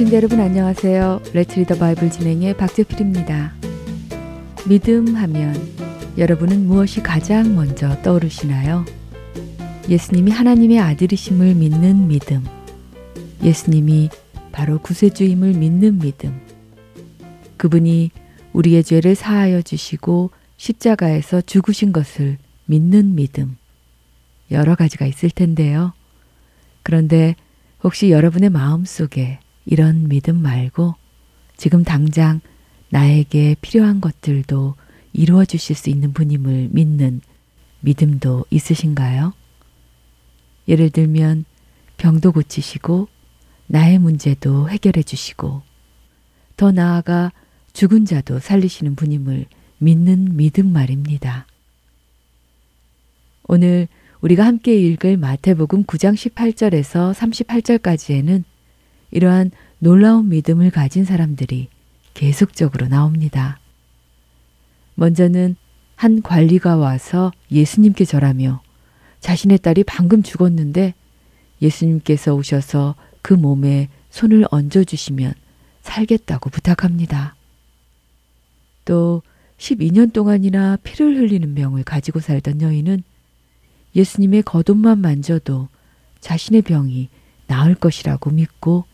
애청자 여러분 안녕하세요. 레츠리더 바이블 진행의 박재필입니다. 믿음 하면 여러분은 무엇이 가장 먼저 떠오르시나요? 예수님이 하나님의 아들이심을 믿는 믿음. 예수님이 바로 구세주임을 믿는 믿음. 그분이 우리의 죄를 사하여 주시고 십자가에서 죽으신 것을 믿는 믿음. 여러 가지가 있을 텐데요. 그런데 혹시 여러분의 마음 속에 이런 믿음 말고 지금 당장 나에게 필요한 것들도 이루어 주실 수 있는 분임을 믿는 믿음도 있으신가요? 예를 들면 병도 고치시고 나의 문제도 해결해 주시고 더 나아가 죽은 자도 살리시는 분임을 믿는 믿음 말입니다. 오늘 우리가 함께 읽을 마태복음 9장 18절에서 38절까지에는 이러한 놀라운 믿음을 가진 사람들이 계속적으로 나옵니다. 먼저는 한 관리가 와서 예수님께 절하며 자신의 딸이 방금 죽었는데 예수님께서 오셔서 그 몸에 손을 얹어주시면 살겠다고 부탁합니다. 또 12년 동안이나 피를 흘리는 병을 가지고 살던 여인은 예수님의 겉옷만 만져도 자신의 병이 나을 것이라고 믿고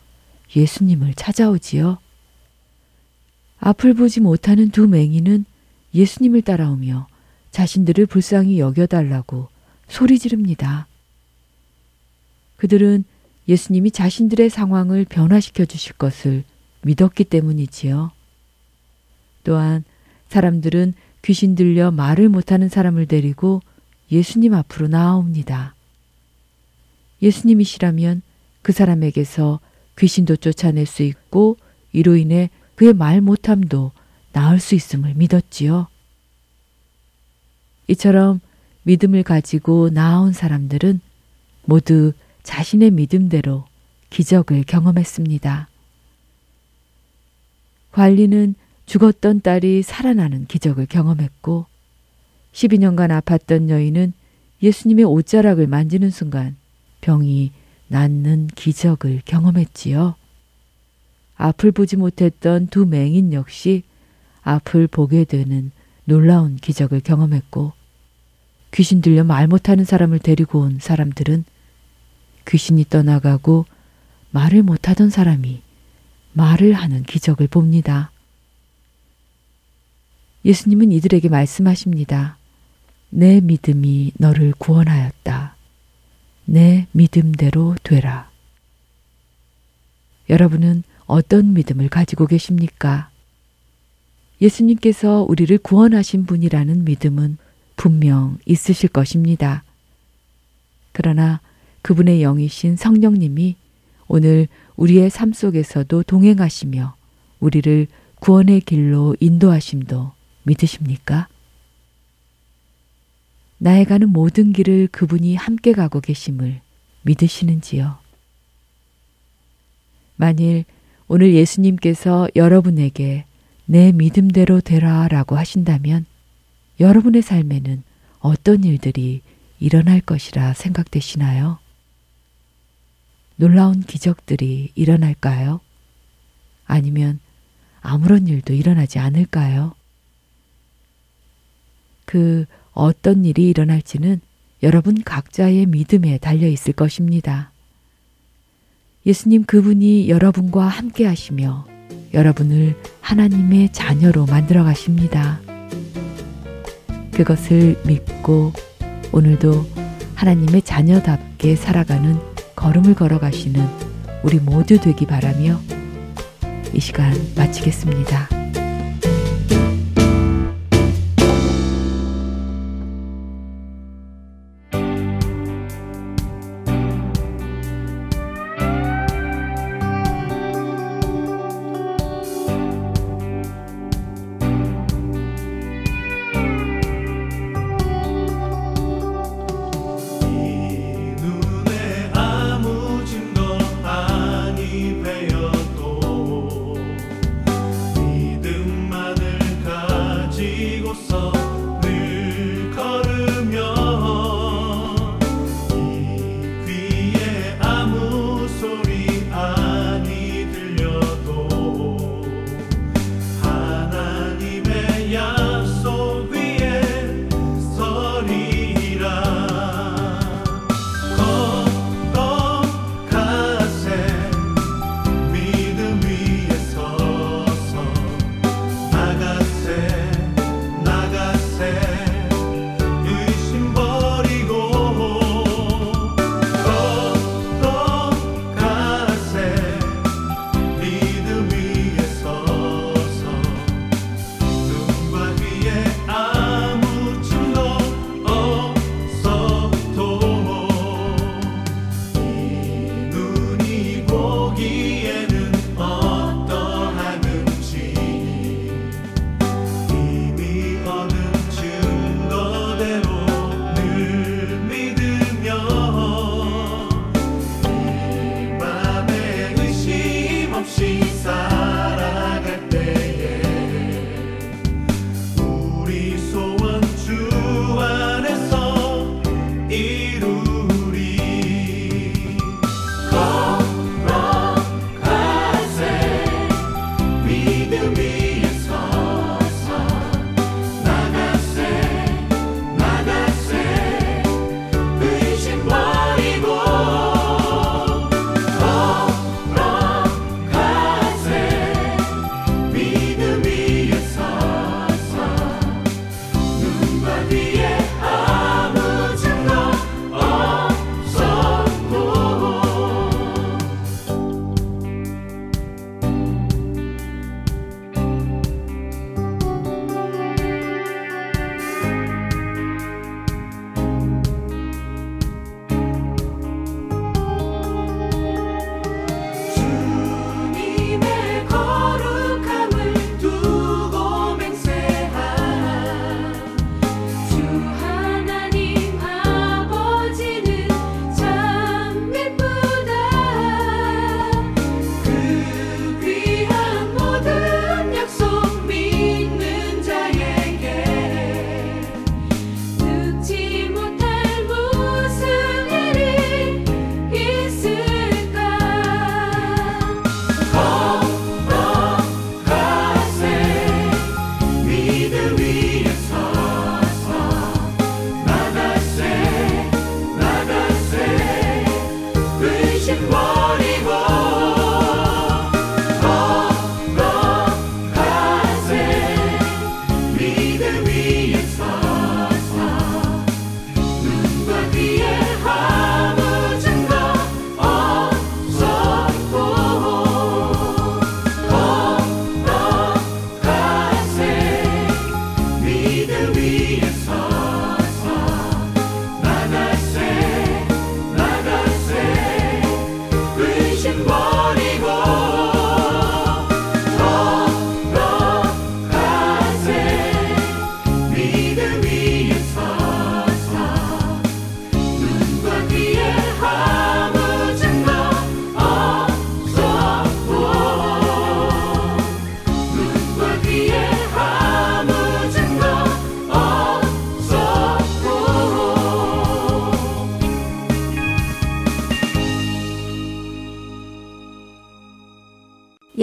예수님을 찾아오지요. 앞을 보지 못하는 두 맹인은 예수님을 따라오며 자신들을 불쌍히 여겨달라고 소리 지릅니다. 그들은 예수님이 자신들의 상황을 변화시켜 주실 것을 믿었기 때문이지요. 또한 사람들은 귀신 들려 말을 못하는 사람을 데리고 예수님 앞으로 나아옵니다. 예수님이시라면 그 사람에게서 귀신도 쫓아낼 수 있고 이로 인해 그의 말 못함도 나을 수 있음을 믿었지요. 이처럼 믿음을 가지고 나아온 사람들은 모두 자신의 믿음대로 기적을 경험했습니다. 관리는 죽었던 딸이 살아나는 기적을 경험했고 12년간 아팠던 여인은 예수님의 옷자락을 만지는 순간 병이 낫는 기적을 경험했지요. 앞을 보지 못했던 두 맹인 역시 앞을 보게 되는 놀라운 기적을 경험했고 귀신 들려 말 못하는 사람을 데리고 온 사람들은 귀신이 떠나가고 말을 못하던 사람이 말을 하는 기적을 봅니다. 예수님은 이들에게 말씀하십니다. 내 믿음이 너를 구원하였다. 내 믿음대로 되라. 여러분은 어떤 믿음을 가지고 계십니까? 예수님께서 우리를 구원하신 분이라는 믿음은 분명 있으실 것입니다. 그러나 그분의 영이신 성령님이 오늘 우리의 삶 속에서도 동행하시며 우리를 구원의 길로 인도하심도 믿으십니까? 나에 가는 모든 길을 그분이 함께 가고 계심을 믿으시는지요? 만일 오늘 예수님께서 여러분에게 내 믿음대로 되라 라고 하신다면 여러분의 삶에는 어떤 일들이 일어날 것이라 생각되시나요? 놀라운 기적들이 일어날까요? 아니면 아무런 일도 일어나지 않을까요? 그 어떤 일이 일어날지는 여러분 각자의 믿음에 달려 있을 것입니다. 예수님 그분이 여러분과 함께 하시며 여러분을 하나님의 자녀로 만들어 가십니다. 그것을 믿고 오늘도 하나님의 자녀답게 살아가는 걸음을 걸어 가시는 우리 모두 되기 바라며 이 시간 마치겠습니다.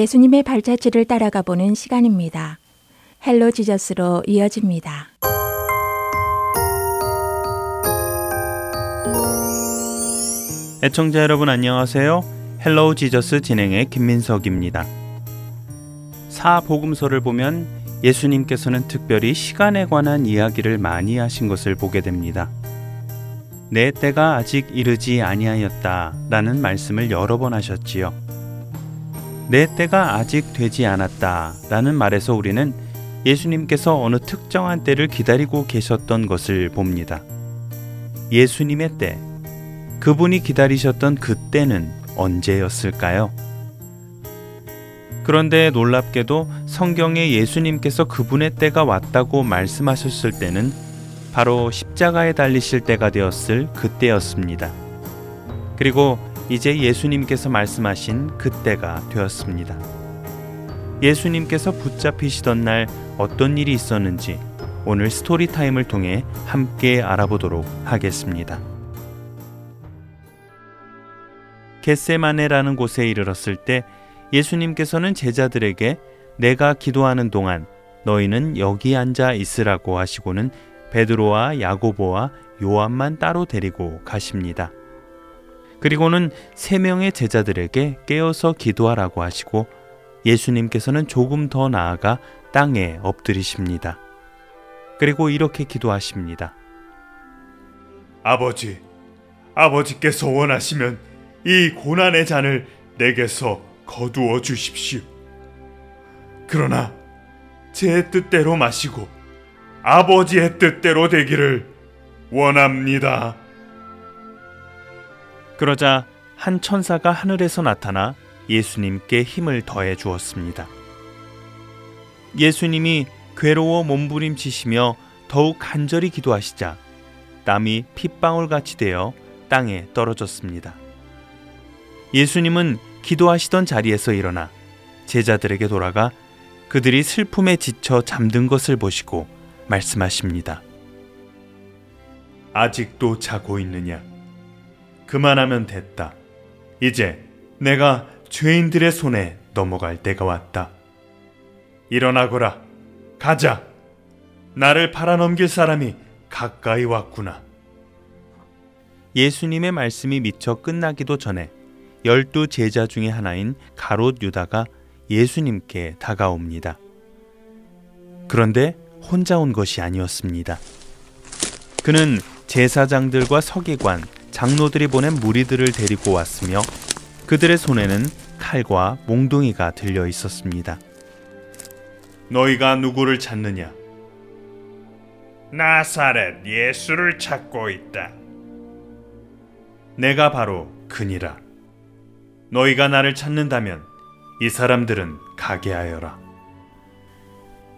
예수님의 발자취를 따라가 보는 시간입니다. Hello Jesus로 이어집니다. 애청자 여러분 안녕하세요. Hello Jesus 진행의 김민석입니다. 사복음서를 보면 예수님께서는 특별히 시간에 관한 이야기를 많이 하신 것을 보게 됩니다. 내 때가 아직 이르지 아니하였다라는 말씀을 여러 번 하셨지요. 내 때가 아직 되지 않았다 라는 말에서 우리는 예수님께서 어느 특정한 때를 기다리고 계셨던 것을 봅니다. 예수님의 때, 그분이 기다리셨던 그 때는 언제였을까요? 그런데 놀랍게도 성경에 예수님께서 그분의 때가 왔다고 말씀하셨을 때는 바로 십자가에 달리실 때가 되었을 그때였습니다. 그리고 이제 예수님께서 말씀하신 그때가 되었습니다. 예수님께서 붙잡히시던 날 어떤 일이 있었는지 오늘 Story Time을 통해 함께 알아보도록 하겠습니다. 겟세마네라는 곳에 이르렀을 때 예수님께서는 제자들에게 내가 기도하는 동안 너희는 여기 앉아 있으라고 하시고는 베드로와 야고보와 요한만 따로 데리고 가십니다. 그리고는 세 명의 제자들에게 깨어서 기도하라고 하시고 예수님께서는 조금 더 나아가 땅에 엎드리십니다. 그리고 이렇게 기도하십니다. 아버지, 아버지께서 원하시면 이 고난의 잔을 내게서 거두어 주십시오. 그러나 제 뜻대로 마시고 아버지의 뜻대로 되기를 원합니다. 그러자 한 천사가 하늘에서 나타나 예수님께 힘을 더해 주었습니다. 예수님이 괴로워 몸부림치시며 더욱 간절히 기도하시자 땀이 핏방울 같이 되어 땅에 떨어졌습니다. 예수님은 기도하시던 자리에서 일어나 제자들에게 돌아가 그들이 슬픔에 지쳐 잠든 것을 보시고 말씀하십니다. 아직도 자고 있느냐? 그만하면 됐다. 이제 내가 죄인들의 손에 넘어갈 때가 왔다. 일어나거라. 가자. 나를 팔아넘길 사람이 가까이 왔구나. 예수님의 말씀이 미처 끝나기도 전에 열두 제자 중의 하나인 가롯 유다가 예수님께 다가옵니다. 그런데 혼자 온 것이 아니었습니다. 그는 제사장들과 서기관, 장로들이 보낸 무리들을 데리고 왔으며 그들의 손에는 칼과 몽둥이가 들려 있었습니다. 너희가 누구를 찾느냐? 나사렛 예수를 찾고 있다. 내가 바로 그니라. 너희가 나를 찾는다면 이 사람들은 가게 하여라.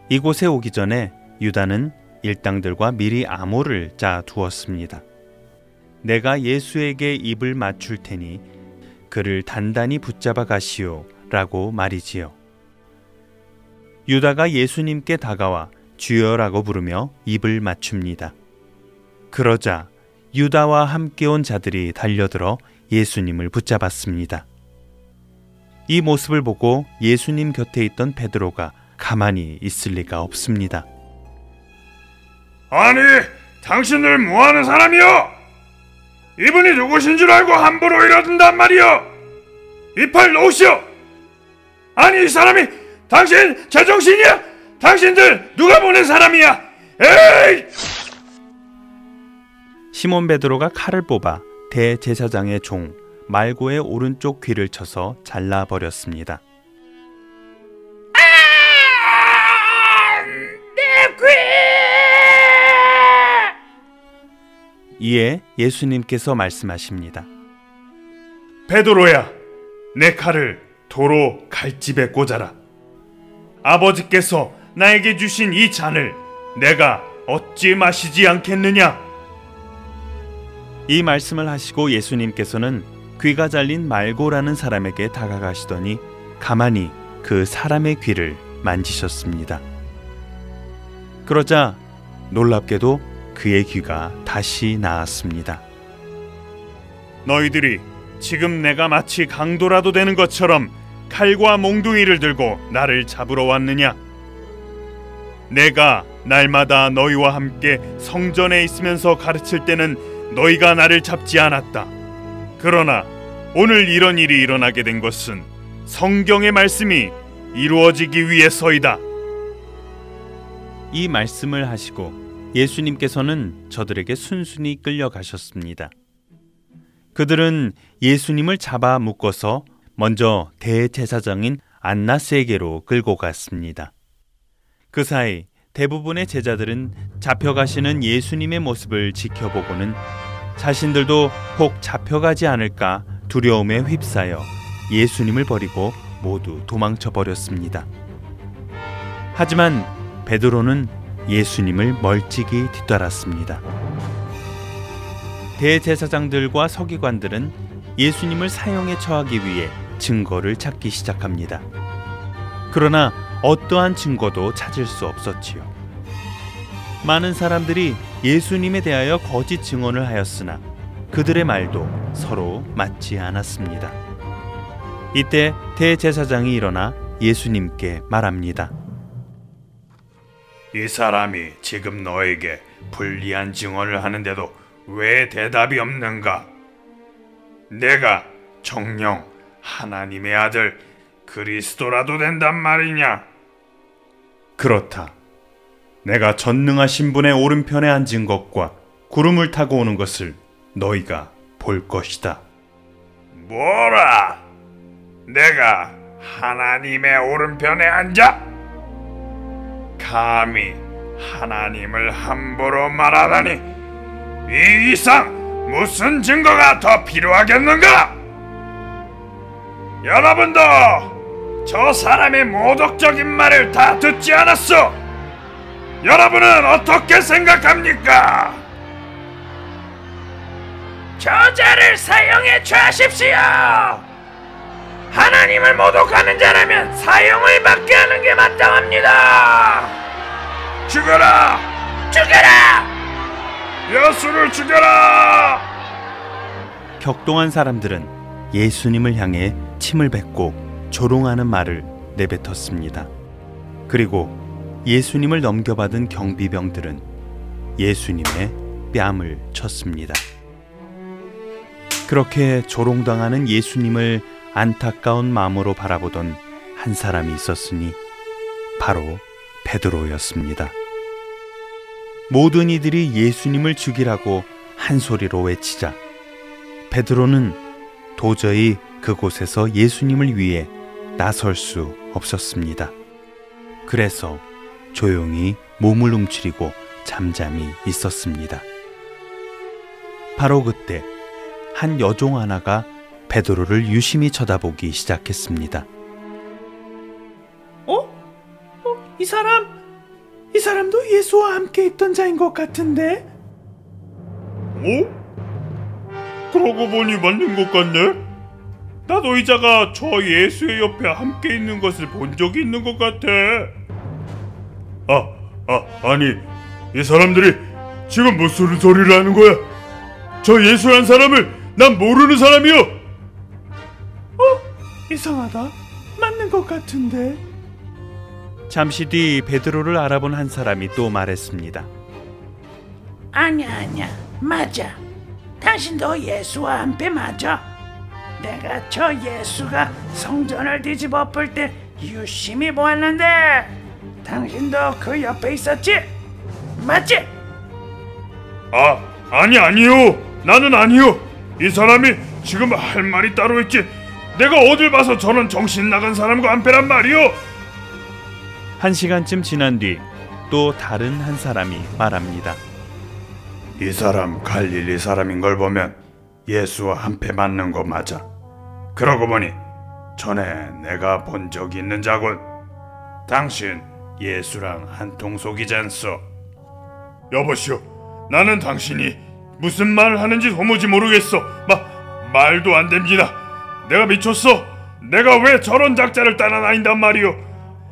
이곳에 오기 전에 유다는 일당들과 미리 암호를 짜 두었습니다. 내가 예수에게 입을 맞출 테니 그를 단단히 붙잡아 가시오 라고 말이지요. 유다가 예수님께 다가와 주여라고 부르며 입을 맞춥니다. 그러자 유다와 함께 온 자들이 달려들어 예수님을 붙잡았습니다. 이 모습을 보고 예수님 곁에 있던 베드로가 가만히 있을 리가 없습니다. 아니, 당신들 뭐 하는 사람이요? 이분이 누구신 줄 알고 함부로 이러든단 말이요? 이팔 놓으시오! 아니, 이 사람이 당신 제정신이야? 당신들 누가 보낸 사람이야? 에이! 시몬 베드로가 칼을 뽑아 대제사장의 종 말고의 오른쪽 귀를 쳐서 잘라 버렸습니다. 이에 예수님께서 말씀하십니다. 베드로야, 내 칼을 도로 갈집에 꽂아라. 아버지께서 나에게 주신 이 잔을 내가 어찌 마시지 않겠느냐? 이 말씀을 하시고 예수님께서는 귀가 잘린 말고라는 사람에게 다가가시더니 가만히 그 사람의 귀를 만지셨습니다. 그러자 놀랍게도 그의 귀가 다시 나았습니다. 너희들이 지금 내가 마치 강도라도 되는 것처럼 칼과 몽둥이를 들고 나를 잡으러 왔느냐? 내가 날마다 너희와 함께 성전에 있으면서 가르칠 때는 너희가 나를 잡지 않았다. 그러나 오늘 이런 일이 일어나게 된 것은 성경의 말씀이 이루어지기 위해서이다. 이 말씀을 하시고 예수님께서는 저들에게 순순히 끌려가셨습니다. 그들은 예수님을 잡아 묶어서 먼저 대제사장인 안나스에게로 끌고 갔습니다. 그 사이 대부분의 제자들은 잡혀가시는 예수님의 모습을 지켜보고는 자신들도 혹 잡혀가지 않을까 두려움에 휩싸여 예수님을 버리고 모두 도망쳐 버렸습니다. 하지만 베드로는 예수님을 멀찍이 뒤따랐습니다. 대제사장들과 서기관들은 예수님을 사형에 처하기 위해 증거를 찾기 시작합니다. 그러나 어떠한 증거도 찾을 수 없었지요. 많은 사람들이 예수님에 대하여 거짓 증언을 하였으나 그들의 말도 서로 맞지 않았습니다. 이때 대제사장이 일어나 예수님께 말합니다. 이 사람이 지금 너에게 불리한 증언을 하는데도 왜 대답이 없는가? 내가 정령 하나님의 아들 그리스도라도 된단 말이냐? 그렇다. 내가 전능하신 분의 오른편에 앉은 것과 구름을 타고 오는 것을 너희가 볼 것이다. 뭐라? 내가 하나님의 오른편에 앉아? 감히 하나님을 함부로 말하다니 이 이상 무슨 증거가 더 필요하겠는가? 여러분도 저 사람의 모독적인 말을 다 듣지 않았어? 여러분은 어떻게 생각합니까? 저자를 사형에 처하십시오! 하나님을 모독하는 자라면 사형을 받게 하는 게 마땅합니다! 죽여라! 죽여라! 예수를 죽여라! 격동한 사람들은 예수님을 향해 침을 뱉고 조롱하는 말을 내뱉었습니다. 그리고 예수님을 넘겨받은 경비병들은 예수님의 뺨을 쳤습니다. 그렇게 조롱당하는 예수님을 안타까운 마음으로 바라보던 한 사람이 있었으니 바로 베드로였습니다. 모든 이들이 예수님을 죽이라고 한 소리로 외치자 베드로는 도저히 그곳에서 예수님을 위해 나설 수 없었습니다. 그래서 조용히 몸을 움츠리고 잠잠히 있었습니다. 바로 그때 한 여종 하나가 베드로를 유심히 쳐다보기 시작했습니다. 어? 어? 이 사람? 이 사람도 예수와 함께 있던 자인 것 같은데? 어? 그러고 보니 맞는 것 같네? 나도 이 자가 저 예수의 옆에 함께 있는 것을 본 적이 있는 것 같아. 아, 아, 아니, 이 사람들이 지금 무슨 소리를 하는 거야? 저 예수란 사람을 난 모르는 사람이요. 어? 이상하다. 맞는 것 같은데. 잠시 뒤 베드로를 알아본 한 사람이 또 말했습니다. 아니야 아니야 맞아 당신도 예수와 함께 맞아 내가 저 예수가 성전을 뒤집어 엎을 때 유심히 보았는데 당신도 그 옆에 있었지? 맞지? 아, 아니 아니요. 나는 아니요. 이 사람이 지금 할 말이 따로 있지. 내가 어딜 봐서 저런 정신 나간 사람과 함께란 말이요. 한 시간쯤 지난 뒤 또 다른 한 사람이 말합니다. 이 사람 갈릴리 사람인 걸 보면 예수와 한패 맞는 거 맞아. 그러고 보니 전에 내가 본 적이 있는 자군. 당신 예수랑 한통 속이지 않소. 여보시오, 나는 당신이 무슨 말을 하는지 도무지 모르겠어. 마, 말도 안 됩니다. 내가 미쳤어. 내가 왜 저런 작자를 따라다닌단 말이오.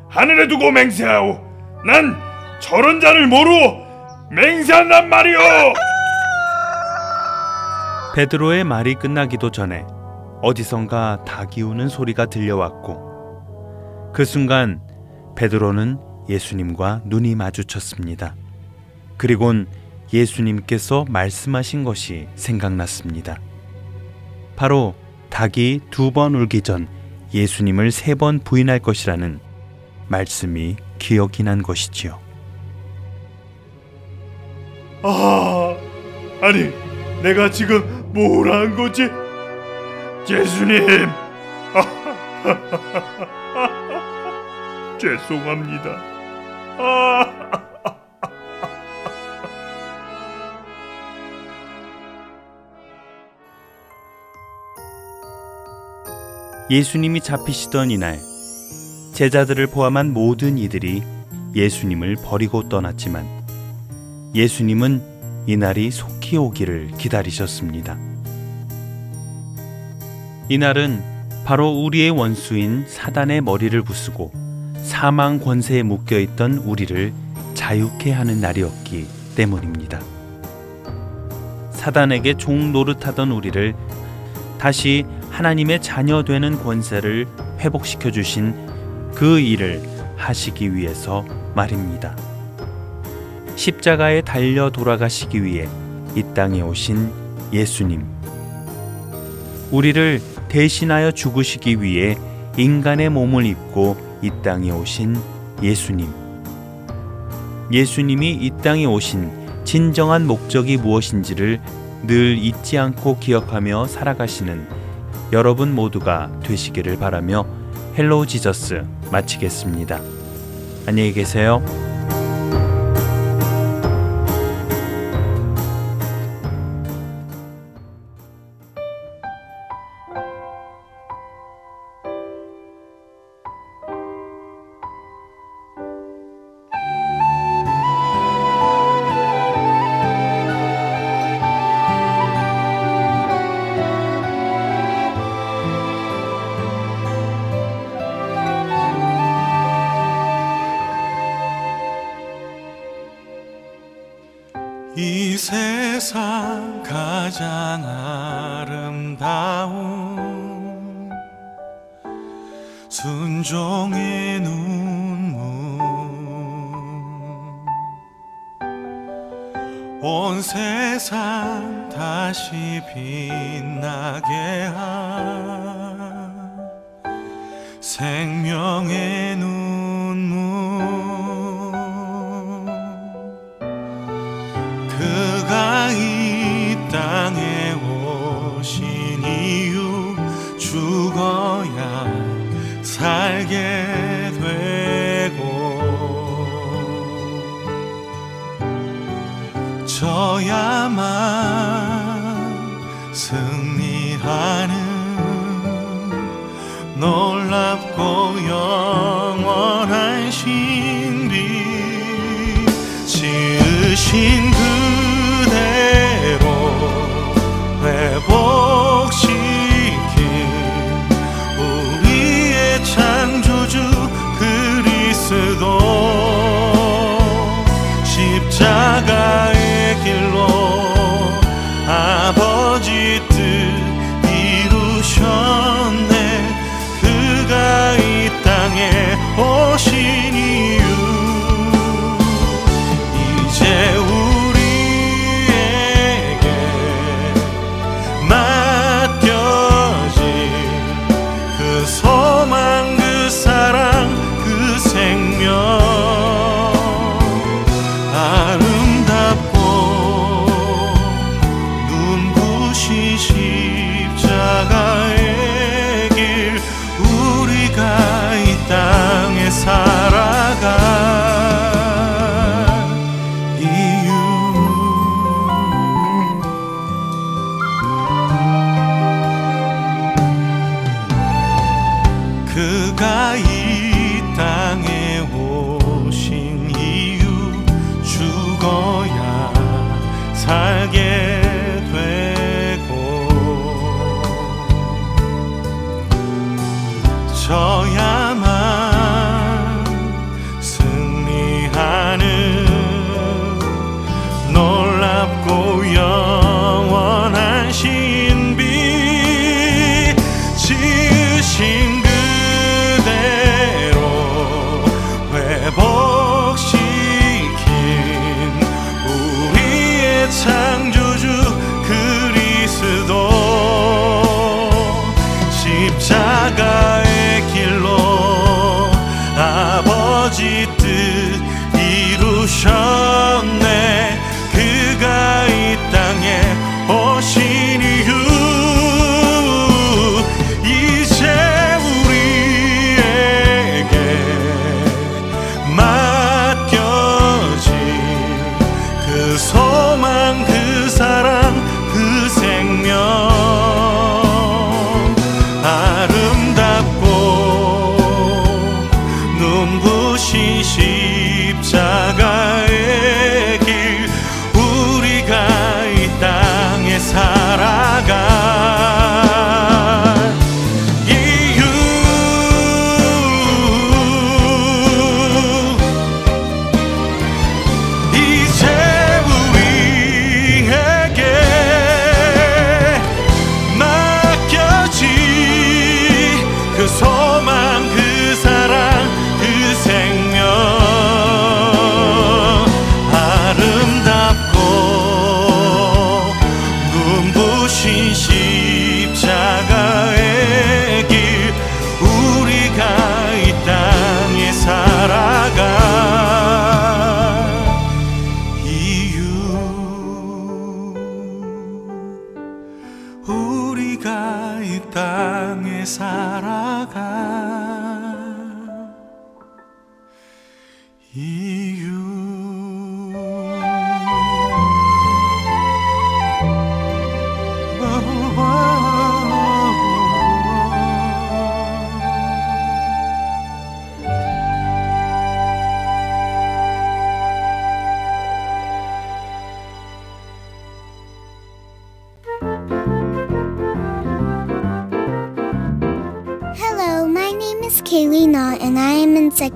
하늘에 두고 맹세하오. 난 저런 자를 모르오. 맹세한단 말이오. 베드로의 말이 끝나기도 전에 어디선가 닭이 우는 소리가 들려왔고 그 순간 베드로는 예수님과 눈이 마주쳤습니다. 그리곤 예수님께서 말씀하신 것이 생각났습니다. 바로 닭이 두 번 울기 전 예수님을 세 번 부인할 것이라는 말씀이 기억이 난 것이지요. 아, 아니, 내가 지금 뭘 한 거지? 예수님, 죄송합니다. 아. 예수님이 잡히시던 이날 제자들을 포함한 모든 이들이 예수님을 버리고 떠났지만 예수님은 이날이 속히 오기를 기다리셨습니다. 이날은 바로 우리의 원수인 사단의 머리를 부수고 사망 권세에 묶여 있던 우리를 자유케 하는 날이었기 때문입니다. 사단에게 종 노릇하던 우리를 다시 하나님의 자녀 되는 권세를 회복시켜 주신 그 일을 하시기 위해서 말입니다. 십자가에 달려 돌아가시기 위해 이 땅에 오신 예수님. 우리를 대신하여 죽으시기 위해 인간의 몸을 입고 이 땅에 오신 예수님. 예수님이 이 땅에 오신 진정한 목적이 무엇인지를 늘 잊지 않고 기억하며 살아가시는 여러분 모두가 되시기를 바라며 Hello Jesus 마치겠습니다. 안녕히 계세요. 满。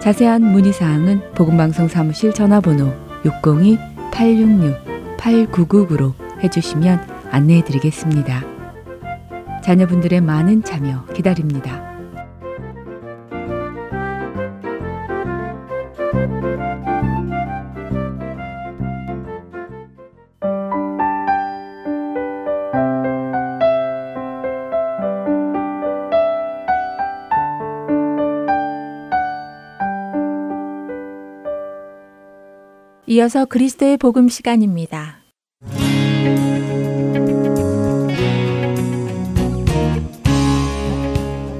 자세한 문의 사항은 복음방송 사무실 전화번호 602-866-8999로 해주시면 안내해 드리겠습니다. 자녀분들의 많은 참여 기다립니다. 이어서 그리스도의 복음 시간입니다.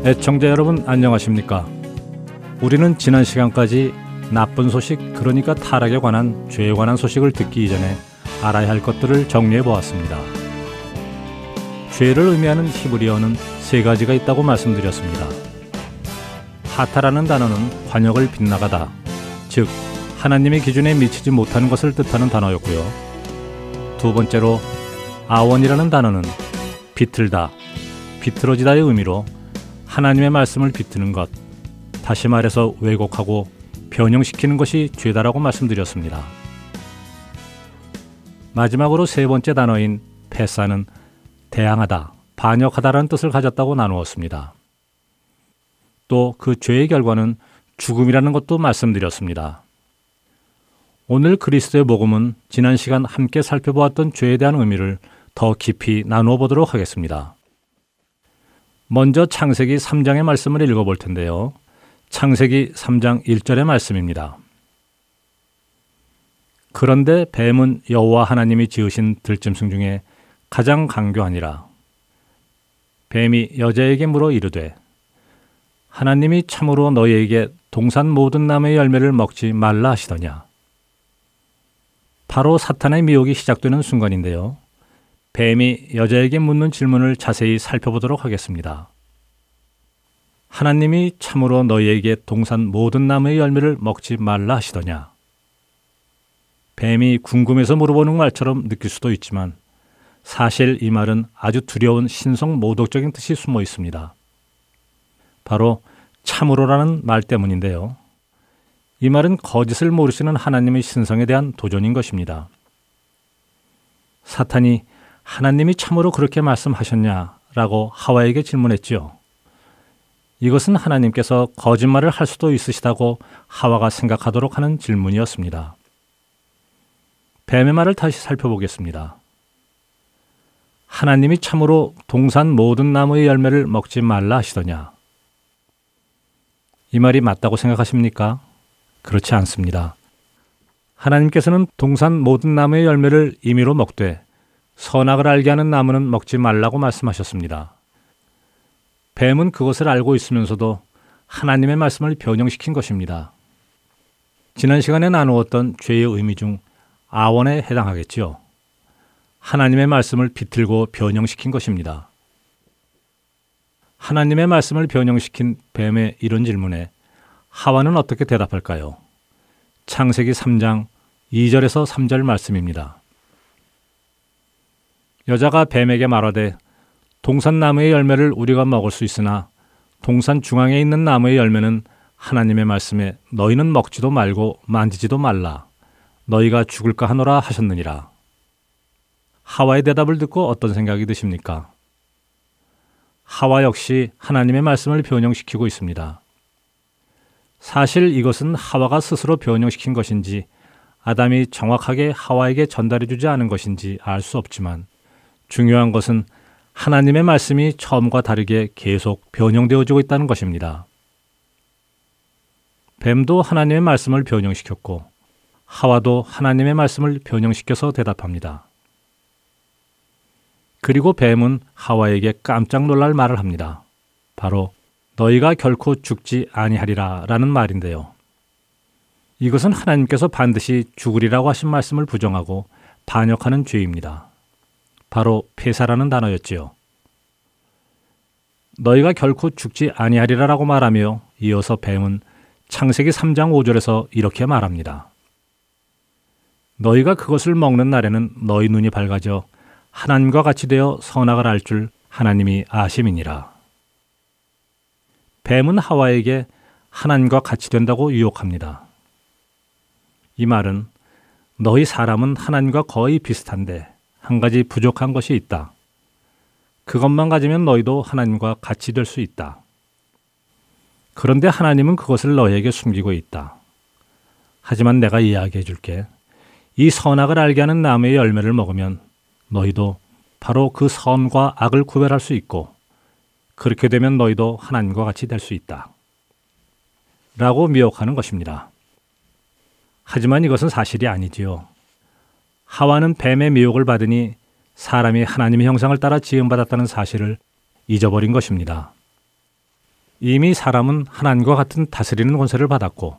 애청자 여러분 안녕하십니까? 우리는 지난 시간까지 나쁜 소식 그러니까 타락에 관한 죄에 관한 소식을 듣기 이전에 알아야 할 것들을 정리해 보았습니다. 죄를 의미하는 히브리어는 세 가지가 있다고 말씀드렸습니다. 하타라는 단어는 관역을 빗나가다, 즉 하나님의 기준에 미치지 못하는 것을 뜻하는 단어였고요. 두 번째로 아원이라는 단어는 비틀다, 비틀어지다의 의미로 하나님의 말씀을 비트는 것, 다시 말해서 왜곡하고 변형시키는 것이 죄다라고 말씀드렸습니다. 마지막으로 세 번째 단어인 패사는 대항하다, 반역하다라는 뜻을 가졌다고 나누었습니다. 또 그 죄의 결과는 죽음이라는 것도 말씀드렸습니다. 오늘 그리스도의 복음은 지난 시간 함께 살펴보았던 죄에 대한 의미를 더 깊이 나누어 보도록 하겠습니다. 먼저 창세기 3장의 말씀을 읽어 볼 텐데요. 창세기 3장 1절의 말씀입니다. 그런데 뱀은 여호와 하나님이 지으신 들짐승 중에 가장 강교하니라. 뱀이 여자에게 물어 이르되 하나님이 참으로 너희에게 동산 모든 나무의 열매를 먹지 말라 하시더냐. 바로 사탄의 미혹이 시작되는 순간인데요. 뱀이 여자에게 묻는 질문을 자세히 살펴보도록 하겠습니다. 하나님이 참으로 너희에게 동산 모든 나무의 열매를 먹지 말라 하시더냐? 뱀이 궁금해서 물어보는 말처럼 느낄 수도 있지만 사실 이 말은 아주 두려운 신성 모독적인 뜻이 숨어 있습니다. 바로 참으로라는 말 때문인데요. 이 말은 거짓을 모르시는 하나님의 신성에 대한 도전인 것입니다. 사탄이 하나님이 참으로 그렇게 말씀하셨냐라고 하와에게 질문했지요. 이것은 하나님께서 거짓말을 할 수도 있으시다고 하와가 생각하도록 하는 질문이었습니다. 뱀의 말을 다시 살펴보겠습니다. 하나님이 참으로 동산 모든 나무의 열매를 먹지 말라 하시더냐? 이 말이 맞다고 생각하십니까? 그렇지 않습니다. 하나님께서는 동산 모든 나무의 열매를 임의로 먹되 선악을 알게 하는 나무는 먹지 말라고 말씀하셨습니다. 뱀은 그것을 알고 있으면서도 하나님의 말씀을 변형시킨 것입니다. 지난 시간에 나누었던 죄의 의미 중 아원에 해당하겠지요. 하나님의 말씀을 비틀고 변형시킨 것입니다. 하나님의 말씀을 변형시킨 뱀의 이런 질문에 하와는 어떻게 대답할까요? 창세기 3장 2절에서 3절 말씀입니다. 여자가 뱀에게 말하되 동산 나무의 열매를 우리가 먹을 수 있으나 동산 중앙에 있는 나무의 열매는 하나님의 말씀에 너희는 먹지도 말고 만지지도 말라. 너희가 죽을까 하노라 하셨느니라. 하와의 대답을 듣고 어떤 생각이 드십니까? 하와 역시 하나님의 말씀을 변형시키고 있습니다. 사실 이것은 하와가 스스로 변형시킨 것인지 아담이 정확하게 하와에게 전달해 주지 않은 것인지 알 수 없지만 중요한 것은 하나님의 말씀이 처음과 다르게 계속 변형되어지고 있다는 것입니다. 뱀도 하나님의 말씀을 변형시켰고 하와도 하나님의 말씀을 변형시켜서 대답합니다. 그리고 뱀은 하와에게 깜짝 놀랄 말을 합니다. 바로 너희가 결코 죽지 아니하리라 라는 말인데요. 이것은 하나님께서 반드시 죽으리라고 하신 말씀을 부정하고 반역하는 죄입니다. 바로 폐사라는 단어였지요. 너희가 결코 죽지 아니하리라라고 말하며 이어서 뱀은 창세기 3장 5절에서 이렇게 말합니다. 너희가 그것을 먹는 날에는 너희 눈이 밝아져 하나님과 같이 되어 선악을 알 줄 하나님이 아심이니라. 뱀은 하와에게 하나님과 같이 된다고 유혹합니다. 이 말은 너희 사람은 하나님과 거의 비슷한데 한 가지 부족한 것이 있다. 그것만 가지면 너희도 하나님과 같이 될 수 있다. 그런데 하나님은 그것을 너희에게 숨기고 있다. 하지만 내가 이야기해 줄게. 이 선악을 알게 하는 나무의 열매를 먹으면 너희도 바로 그 선과 악을 구별할 수 있고 그렇게 되면 너희도 하나님과 같이 될 수 있다. 라고 미혹하는 것입니다. 하지만 이것은 사실이 아니지요. 하와는 뱀의 미혹을 받으니 사람이 하나님의 형상을 따라 지음받았다는 사실을 잊어버린 것입니다. 이미 사람은 하나님과 같은 다스리는 권세를 받았고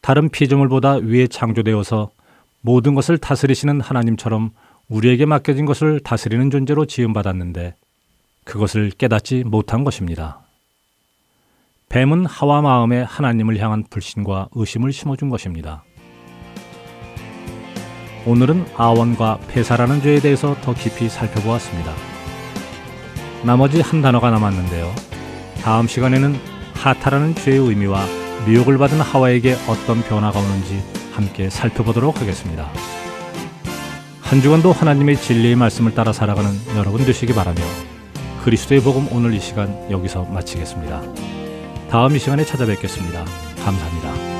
다른 피조물보다 위에 창조되어서 모든 것을 다스리시는 하나님처럼 우리에게 맡겨진 것을 다스리는 존재로 지음받았는데 그것을 깨닫지 못한 것입니다. 뱀은 하와 마음에 하나님을 향한 불신과 의심을 심어준 것입니다. 오늘은 아원과 폐사라는 죄에 대해서 더 깊이 살펴보았습니다. 나머지 한 단어가 남았는데요. 다음 시간에는 하타라는 죄의 의미와 미혹을 받은 하와에게 어떤 변화가 오는지 함께 살펴보도록 하겠습니다. 한 주간도 하나님의 진리의 말씀을 따라 살아가는 여러분 되시기 바라며 그리스도의 복음 오늘 이 시간 여기서 마치겠습니다. 다음 이 시간에 찾아뵙겠습니다. 감사합니다.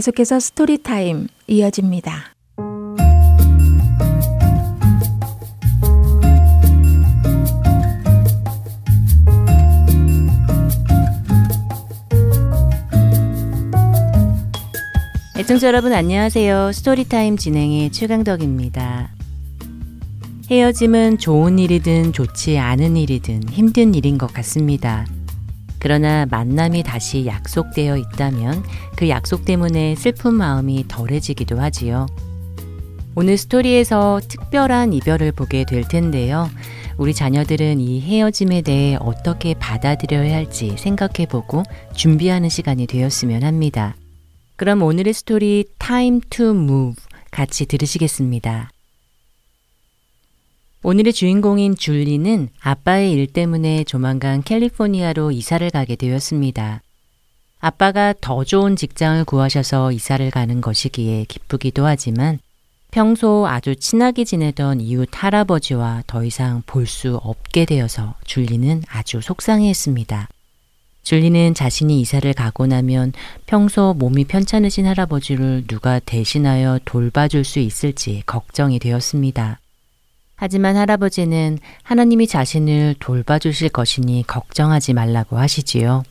계속해서 스토리타임 이어집니다. 애청자 여러분 안녕하세요. 스토리타임 진행의 최강덕입니다. 헤어짐은 좋은 일이든 좋지 않은 일이든 힘든 일인 것 같습니다. 그러나 만남이 다시 약속되어 있다면 그 약속 때문에 슬픈 마음이 덜해지기도 하지요. 오늘 스토리에서 특별한 이별을 보게 될 텐데요. 우리 자녀들은 이 헤어짐에 대해 어떻게 받아들여야 할지 생각해 보고 준비하는 시간이 되었으면 합니다. 그럼 오늘의 스토리 Time to Move 같이 들으시겠습니다. 오늘의 주인공인 줄리는 아빠의 일 때문에 조만간 캘리포니아로 이사를 가게 되었습니다. 아빠가 더 좋은 직장을 구하셔서 이사를 가는 것이기에 기쁘기도 하지만 평소 아주 친하게 지내던 이웃 할아버지와 더 이상 볼 수 없게 되어서 줄리는 아주 속상해했습니다. 줄리는 자신이 이사를 가고 나면 평소 몸이 편찮으신 할아버지를 누가 대신하여 돌봐줄 수 있을지 걱정이 되었습니다. 하지만 할아버지는 하나님이 자신을 돌봐주실 것이니 걱정하지 말라고 하시지요.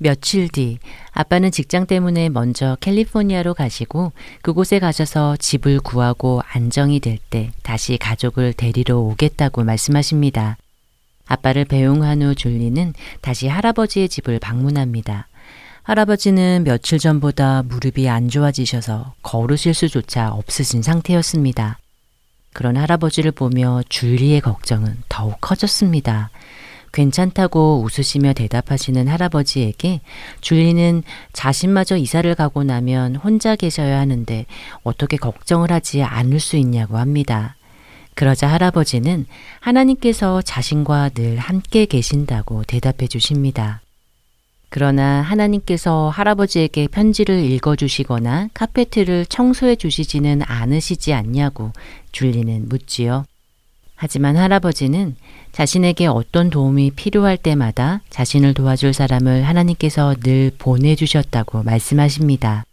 며칠 뒤 아빠는 직장 때문에 먼저 캘리포니아로 가시고 그곳에 가셔서 집을 구하고 안정이 될 때 다시 가족을 데리러 오겠다고 말씀하십니다. 아빠를 배웅한 후 줄리는 다시 할아버지의 집을 방문합니다. 할아버지는 며칠 전보다 무릎이 안 좋아지셔서 걸으실 수조차 없으신 상태였습니다. 그런 할아버지를 보며 줄리의 걱정은 더욱 커졌습니다. 괜찮다고 웃으시며 대답하시는 할아버지에게 줄리는 자신마저 이사를 가고 나면 혼자 계셔야 하는데 어떻게 걱정을 하지 않을 수 있냐고 합니다. 그러자 할아버지는 하나님께서 자신과 늘 함께 계신다고 대답해 주십니다. 그러나 하나님께서 할아버지에게 편지를 읽어주시거나 카페트를 청소해 주시지는 않으시지 않냐고 줄리는 묻지요. 하지만 할아버지는 자신에게 어떤 도움이 필요할 때마다 자신을 도와줄 사람을 하나님께서 늘 보내주셨다고 말씀하십니다.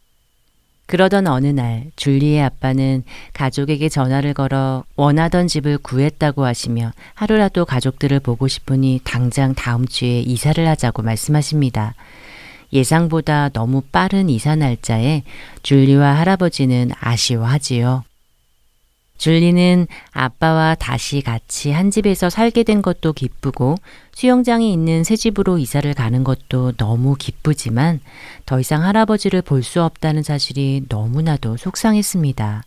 그러던 어느 날 줄리의 아빠는 가족에게 전화를 걸어 원하던 집을 구했다고 하시며 하루라도 가족들을 보고 싶으니 당장 다음 주에 이사를 하자고 말씀하십니다. 예상보다 너무 빠른 이사 날짜에 줄리와 할아버지는 아쉬워하지요. 줄리는 아빠와 다시 같이 한 집에서 살게 된 것도 기쁘고 수영장이 있는 새 집으로 이사를 가는 것도 너무 기쁘지만 더 이상 할아버지를 볼 수 없다는 사실이 너무나도 속상했습니다.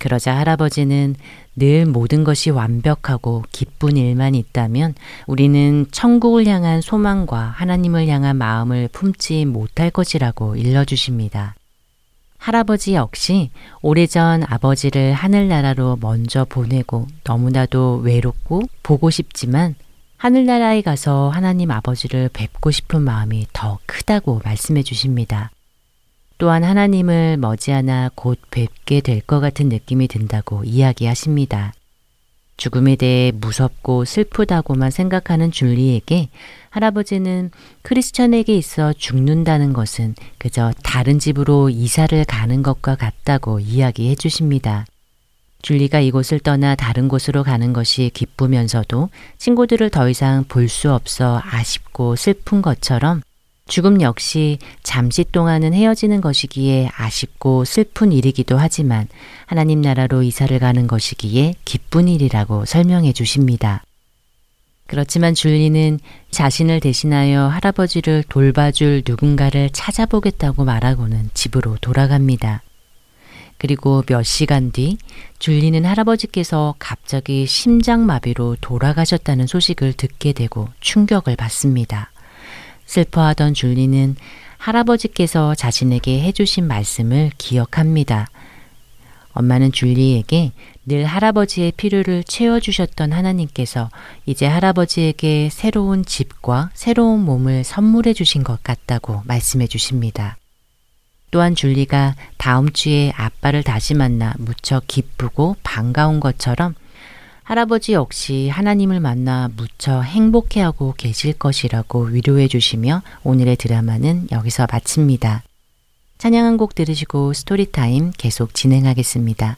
그러자 할아버지는 늘 모든 것이 완벽하고 기쁜 일만 있다면 우리는 천국을 향한 소망과 하나님을 향한 마음을 품지 못할 것이라고 일러주십니다. 할아버지 역시 오래전 아버지를 하늘나라로 먼저 보내고 너무나도 외롭고 보고 싶지만 하늘나라에 가서 하나님 아버지를 뵙고 싶은 마음이 더 크다고 말씀해 주십니다. 또한 하나님을 머지않아 곧 뵙게 될 것 같은 느낌이 든다고 이야기하십니다. 죽음에 대해 무섭고 슬프다고만 생각하는 줄리에게 할아버지는 크리스천에게 있어 죽는다는 것은 그저 다른 집으로 이사를 가는 것과 같다고 이야기해 주십니다. 줄리가 이곳을 떠나 다른 곳으로 가는 것이 기쁘면서도 친구들을 더 이상 볼 수 없어 아쉽고 슬픈 것처럼 죽음 역시 잠시 동안은 헤어지는 것이기에 아쉽고 슬픈 일이기도 하지만 하나님 나라로 이사를 가는 것이기에 기쁜 일이라고 설명해 주십니다. 그렇지만 줄리는 자신을 대신하여 할아버지를 돌봐줄 누군가를 찾아보겠다고 말하고는 집으로 돌아갑니다. 그리고 몇 시간 뒤 줄리는 할아버지께서 갑자기 심장마비로 돌아가셨다는 소식을 듣게 되고 충격을 받습니다. 슬퍼하던 줄리는 할아버지께서 자신에게 해주신 말씀을 기억합니다. 엄마는 줄리에게 늘 할아버지의 필요를 채워주셨던 하나님께서 이제 할아버지에게 새로운 집과 새로운 몸을 선물해 주신 것 같다고 말씀해 주십니다. 또한 줄리가 다음 주에 아빠를 다시 만나 무척 기쁘고 반가운 것처럼 할아버지 역시 하나님을 만나 무척 행복해하고 계실 것이라고 위로해 주시며 오늘의 드라마는 여기서 마칩니다. 찬양 한 곡 들으시고 스토리타임 계속 진행하겠습니다.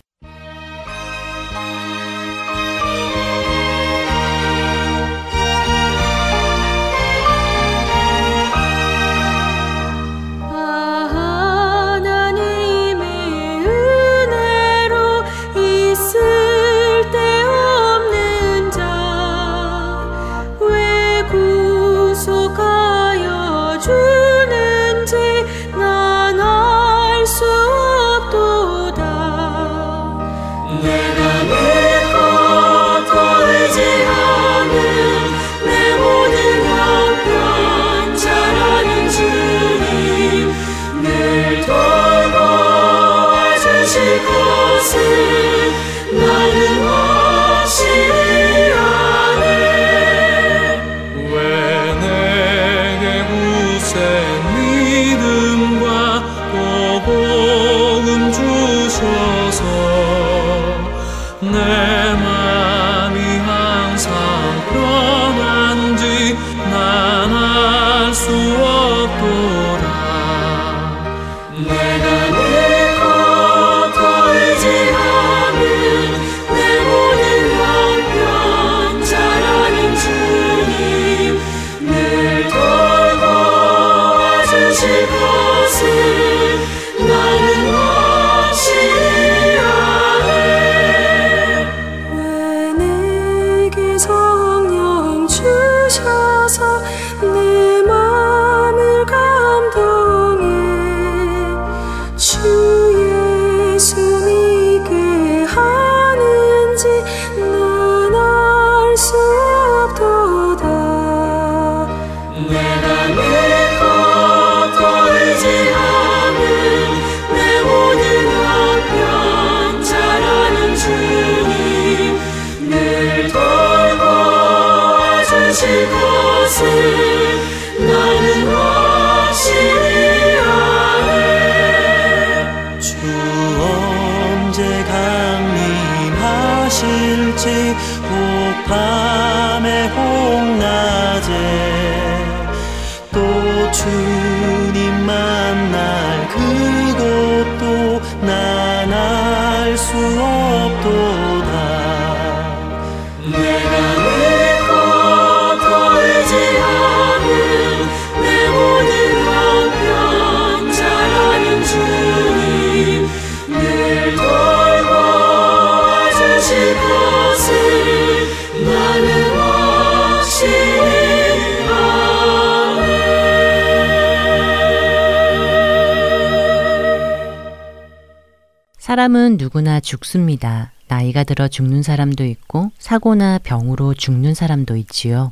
사람은 누구나 죽습니다. 나이가 들어 죽는 사람도 있고 사고나 병으로 죽는 사람도 있지요.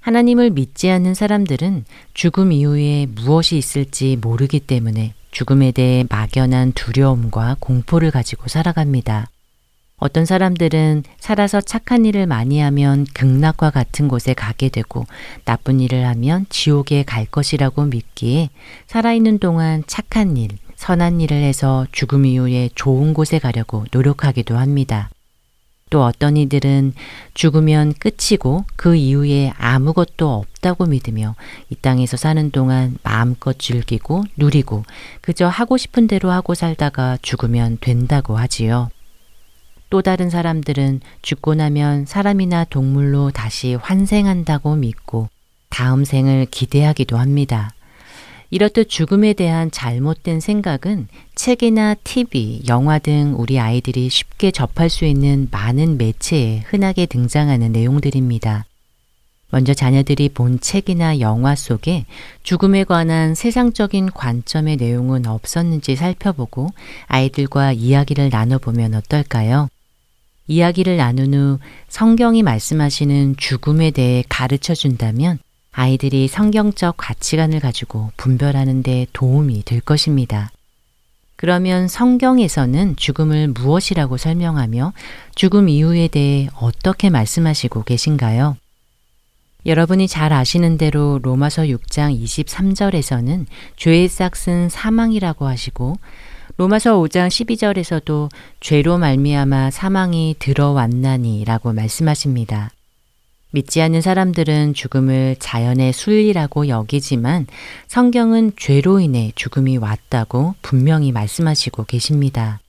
하나님을 믿지 않는 사람들은 죽음 이후에 무엇이 있을지 모르기 때문에 죽음에 대해 막연한 두려움과 공포를 가지고 살아갑니다. 어떤 사람들은 살아서 착한 일을 많이 하면 극락과 같은 곳에 가게 되고 나쁜 일을 하면 지옥에 갈 것이라고 믿기에 살아있는 동안 착한 일, 선한 일을 해서 죽음 이후에 좋은 곳에 가려고 노력하기도 합니다. 또 어떤 이들은 죽으면 끝이고 그 이후에 아무것도 없다고 믿으며 이 땅에서 사는 동안 마음껏 즐기고 누리고 그저 하고 싶은 대로 하고 살다가 죽으면 된다고 하지요. 또 다른 사람들은 죽고 나면 사람이나 동물로 다시 환생한다고 믿고 다음 생을 기대하기도 합니다. 이렇듯 죽음에 대한 잘못된 생각은 책이나 TV, 영화 등 우리 아이들이 쉽게 접할 수 있는 많은 매체에 흔하게 등장하는 내용들입니다. 먼저 자녀들이 본 책이나 영화 속에 죽음에 관한 세상적인 관점의 내용은 없었는지 살펴보고 아이들과 이야기를 나눠보면 어떨까요? 이야기를 나눈 후 성경이 말씀하시는 죽음에 대해 가르쳐 준다면 아이들이 성경적 가치관을 가지고 분별하는 데 도움이 될 것입니다. 그러면 성경에서는 죽음을 무엇이라고 설명하며 죽음 이후에 대해 어떻게 말씀하시고 계신가요? 여러분이 잘 아시는 대로 로마서 6장 23절에서는 죄의 싹은 사망이라고 하시고 로마서 5장 12절에서도 죄로 말미암아 사망이 들어왔나니라고 말씀하십니다. 믿지 않는 사람들은 죽음을 자연의 순리라고 여기지만 성경은 죄로 인해 죽음이 왔다고 분명히 말씀하시고 계십니다.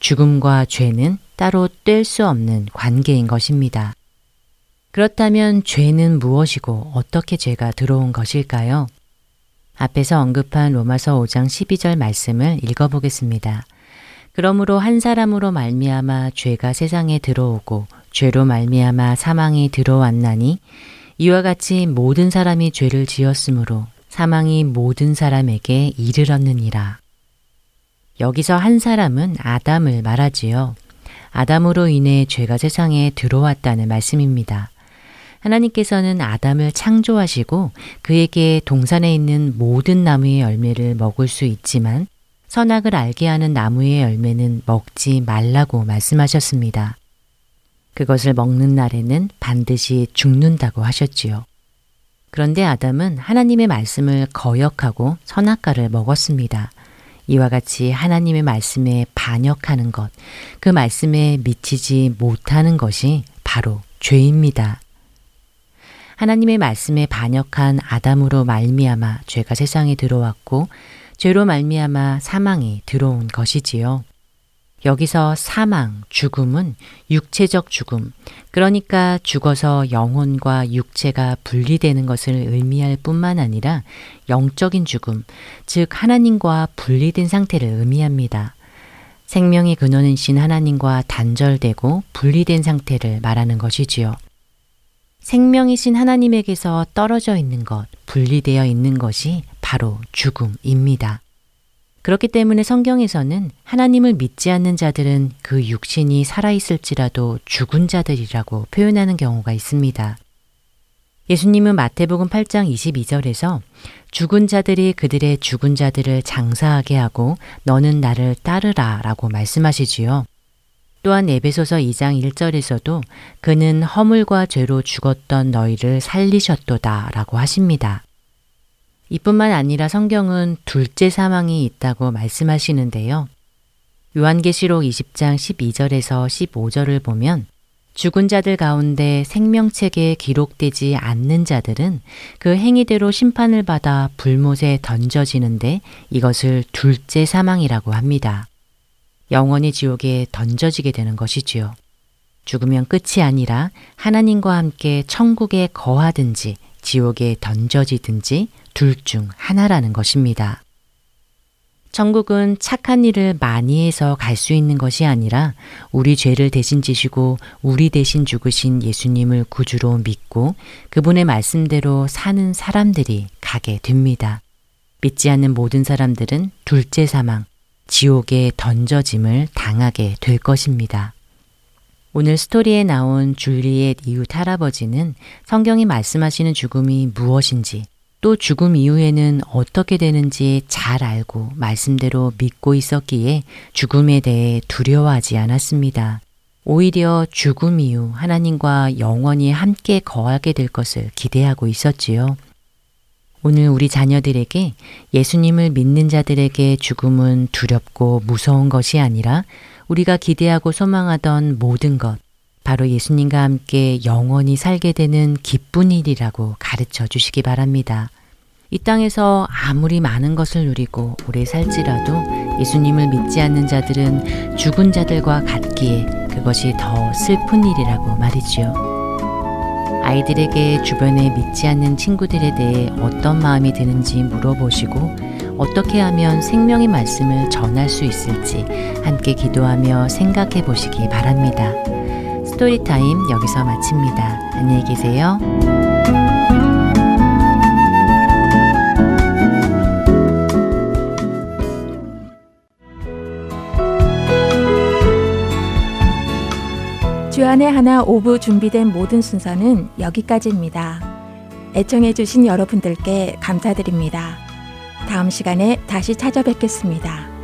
죽음과 죄는 따로 뗄 수 없는 관계인 것입니다. 그렇다면 죄는 무엇이고 어떻게 죄가 들어온 것일까요? 앞에서 언급한 로마서 5장 12절 말씀을 읽어보겠습니다. 그러므로 한 사람으로 말미암아 죄가 세상에 들어오고 죄로 말미암아 사망이 들어왔나니 이와 같이 모든 사람이 죄를 지었으므로 사망이 모든 사람에게 이르렀느니라. 여기서 한 사람은 아담을 말하지요. 아담으로 인해 죄가 세상에 들어왔다는 말씀입니다. 하나님께서는 아담을 창조하시고 그에게 동산에 있는 모든 나무의 열매를 먹을 수 있지만 선악을 알게 하는 나무의 열매는 먹지 말라고 말씀하셨습니다. 그것을 먹는 날에는 반드시 죽는다고 하셨지요. 그런데 아담은 하나님의 말씀을 거역하고 선악과를 먹었습니다. 이와 같이 하나님의 말씀에 반역하는 것, 그 말씀에 미치지 못하는 것이 바로 죄입니다. 하나님의 말씀에 반역한 아담으로 말미암아 죄가 세상에 들어왔고 죄로 말미암아 사망이 들어온 것이지요. 여기서 사망, 죽음은 육체적 죽음, 그러니까 죽어서 영혼과 육체가 분리되는 것을 의미할 뿐만 아니라 영적인 죽음, 즉 하나님과 분리된 상태를 의미합니다. 생명의 근원이신 하나님과 단절되고 분리된 상태를 말하는 것이지요. 생명이신 하나님에게서 떨어져 있는 것, 분리되어 있는 것이 바로 죽음입니다. 그렇기 때문에 성경에서는 하나님을 믿지 않는 자들은 그 육신이 살아있을지라도 죽은 자들이라고 표현하는 경우가 있습니다. 예수님은 마태복음 8장 22절에서 죽은 자들이 그들의 죽은 자들을 장사하게 하고 너는 나를 따르라 라고 말씀하시지요. 또한 에베소서 2장 1절에서도 그는 허물과 죄로 죽었던 너희를 살리셨도다 라고 하십니다. 이뿐만 아니라 성경은 둘째 사망이 있다고 말씀하시는데요. 요한계시록 20장 12절에서 15절을 보면 죽은 자들 가운데 생명책에 기록되지 않는 자들은 그 행위대로 심판을 받아 불못에 던져지는데 이것을 둘째 사망이라고 합니다. 영원히 지옥에 던져지게 되는 것이지요. 죽으면 끝이 아니라 하나님과 함께 천국에 거하든지 지옥에 던져지든지 둘 중 하나라는 것입니다. 천국은 착한 일을 많이 해서 갈 수 있는 것이 아니라 우리 죄를 대신 지시고 우리 대신 죽으신 예수님을 구주로 믿고 그분의 말씀대로 사는 사람들이 가게 됩니다. 믿지 않는 모든 사람들은 둘째 사망, 지옥에 던져짐을 당하게 될 것입니다. 오늘 스토리에 나온 줄리엣 이웃 할아버지는 성경이 말씀하시는 죽음이 무엇인지 또 죽음 이후에는 어떻게 되는지 잘 알고 말씀대로 믿고 있었기에 죽음에 대해 두려워하지 않았습니다. 오히려 죽음 이후 하나님과 영원히 함께 거하게 될 것을 기대하고 있었지요. 오늘 우리 자녀들에게 예수님을 믿는 자들에게 죽음은 두렵고 무서운 것이 아니라 우리가 기대하고 소망하던 모든 것, 바로 예수님과 함께 영원히 살게 되는 기쁜 일이라고 가르쳐 주시기 바랍니다. 이 땅에서 아무리 많은 것을 누리고 오래 살지라도 예수님을 믿지 않는 자들은 죽은 자들과 같기에 그것이 더 슬픈 일이라고 말이지요. 아이들에게 주변에 믿지 않는 친구들에 대해 어떤 마음이 드는지 물어보시고 어떻게 하면 생명의 말씀을 전할 수 있을지 함께 기도하며 생각해 보시기 바랍니다. 스토리타임 여기서 마칩니다. 안녕히 계세요. 주안의 하나 오부 준비된 모든 순서는 여기까지입니다. 애청해 주신 여러분들께 감사드립니다. 다음 시간에 다시 찾아뵙겠습니다.